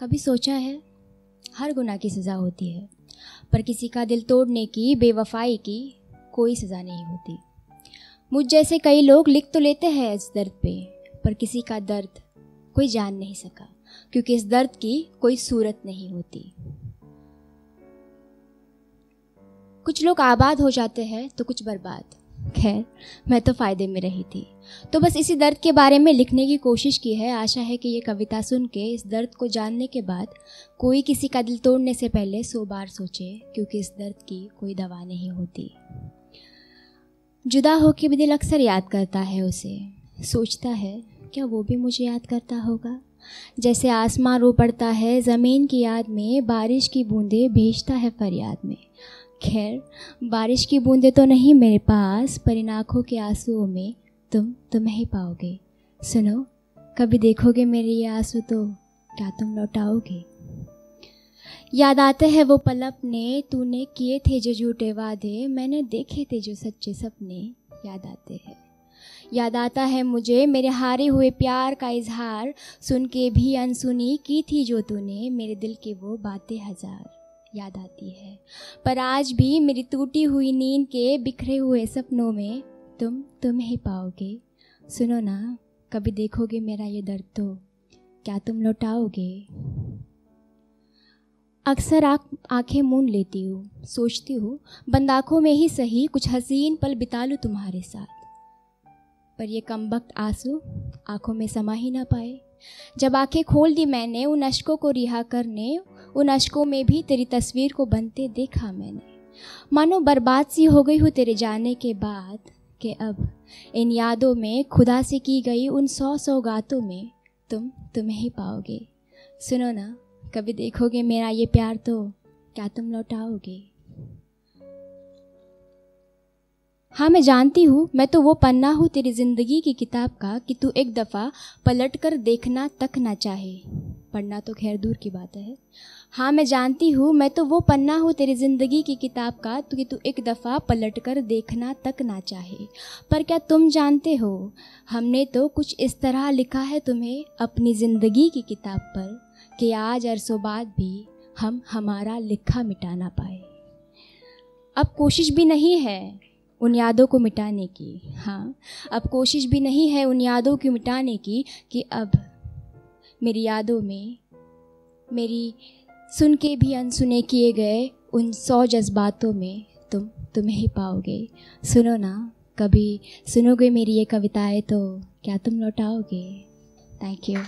कभी सोचा है? हर गुनाह की सज़ा होती है, पर किसी का दिल तोड़ने की, बेवफाई की कोई सज़ा नहीं होती। मुझ जैसे कई लोग लिख तो लेते हैं इस दर्द पे, पर किसी का दर्द कोई जान नहीं सका, क्योंकि इस दर्द की कोई सूरत नहीं होती। कुछ लोग आबाद हो जाते हैं तो कुछ बर्बाद। खैर, मैं तो फ़ायदे में रही थी। तो बस इसी दर्द के बारे में लिखने की कोशिश की है। आशा है कि ये कविता सुन के, इस दर्द को जानने के बाद, कोई किसी का दिल तोड़ने से पहले सौ बार सोचे, क्योंकि इस दर्द की कोई दवा नहीं होती। जुदा हो के भी दिल अक्सर याद करता है उसे। सोचता है, क्या वो भी मुझे याद करता होगा? जैसे आसमां रो पड़ता है, ज़मीन की याद में, बारिश की बूंदें भेजता है फरियाद में। खैर, बारिश की बूंदें तो नहीं मेरे पास, पर इन आँखों के आंसुओं में तुम तुम्हें ही पाओगे। सुनो, कभी देखोगे मेरे ये आँसू तो क्या तुम लौटाओगे? याद आते हैं वो पल अपने, तूने किए थे जो झूठे वादे, मैंने देखे थे जो सच्चे सपने, याद आते हैं। याद आता है मुझे मेरे हारे हुए प्यार का इजहार, सुन के भी अनसुनी की थी जो तूने, मेरे दिल के वो बातें हज़ार। याद आती है। पर आज भी मेरी टूटी हुई नींद के बिखरे हुए सपनों में तुम तुम ही पाओगे। सुनो ना, कभी देखोगे मेरा ये दर्द तो क्या तुम लौटाओगे? अक्सर आँख, आँखें मूंद लेती हूँ, सोचती हूँ, बंद आँखों में ही सही, कुछ हसीन पल बिता लूँ तुम्हारे साथ। पर ये कम वक्त आँसू आँखों में समा ही ना पाए। जब आँखें खोल दी मैंने, उन अशकों को रिहा करने उन अशकों में भी तेरी तस्वीर को बनते देखा मैंने। मानो बर्बाद सी हो गई हूँ तेरे जाने के बाद कि अब इन यादों में खुदा से की गई उन सौ सौ गातों में तुम तुम्हें ही पाओगे। सुनो ना, कभी देखोगे मेरा ये प्यार तो क्या तुम लौटाओगे? हाँ मैं जानती हूँ, मैं तो वो पन्ना हूँ तेरी ज़िंदगी की किताब का कि तू एक दफ़ा पलट कर देखना तक ना चाहे। पढ़ना तो खैर दूर की बात है। हाँ मैं जानती हूँ, मैं तो वो पन्ना हूँ तेरी ज़िंदगी की किताब का तो कि तू एक दफ़ा पलट कर देखना तक ना चाहे। पर क्या तुम जानते हो, हमने तो कुछ इस तरह लिखा है तुम्हें अपनी ज़िंदगी की किताब पर कि आज अरसों बाद भी हम हमारा लिखा मिटा ना पाए। अब कोशिश भी नहीं है उन यादों को मिटाने की। हाँ अब कोशिश भी नहीं है उन यादों को मिटाने की कि अब मेरी यादों में, मेरी सुन के भी अनसुने किए गए उन सौ जज्बातों में तुम, तुम्हें ही पाओगे। सुनो ना, कभी सुनोगे मेरी ये कविताएँ तो क्या तुम लौटाओगे? Thank you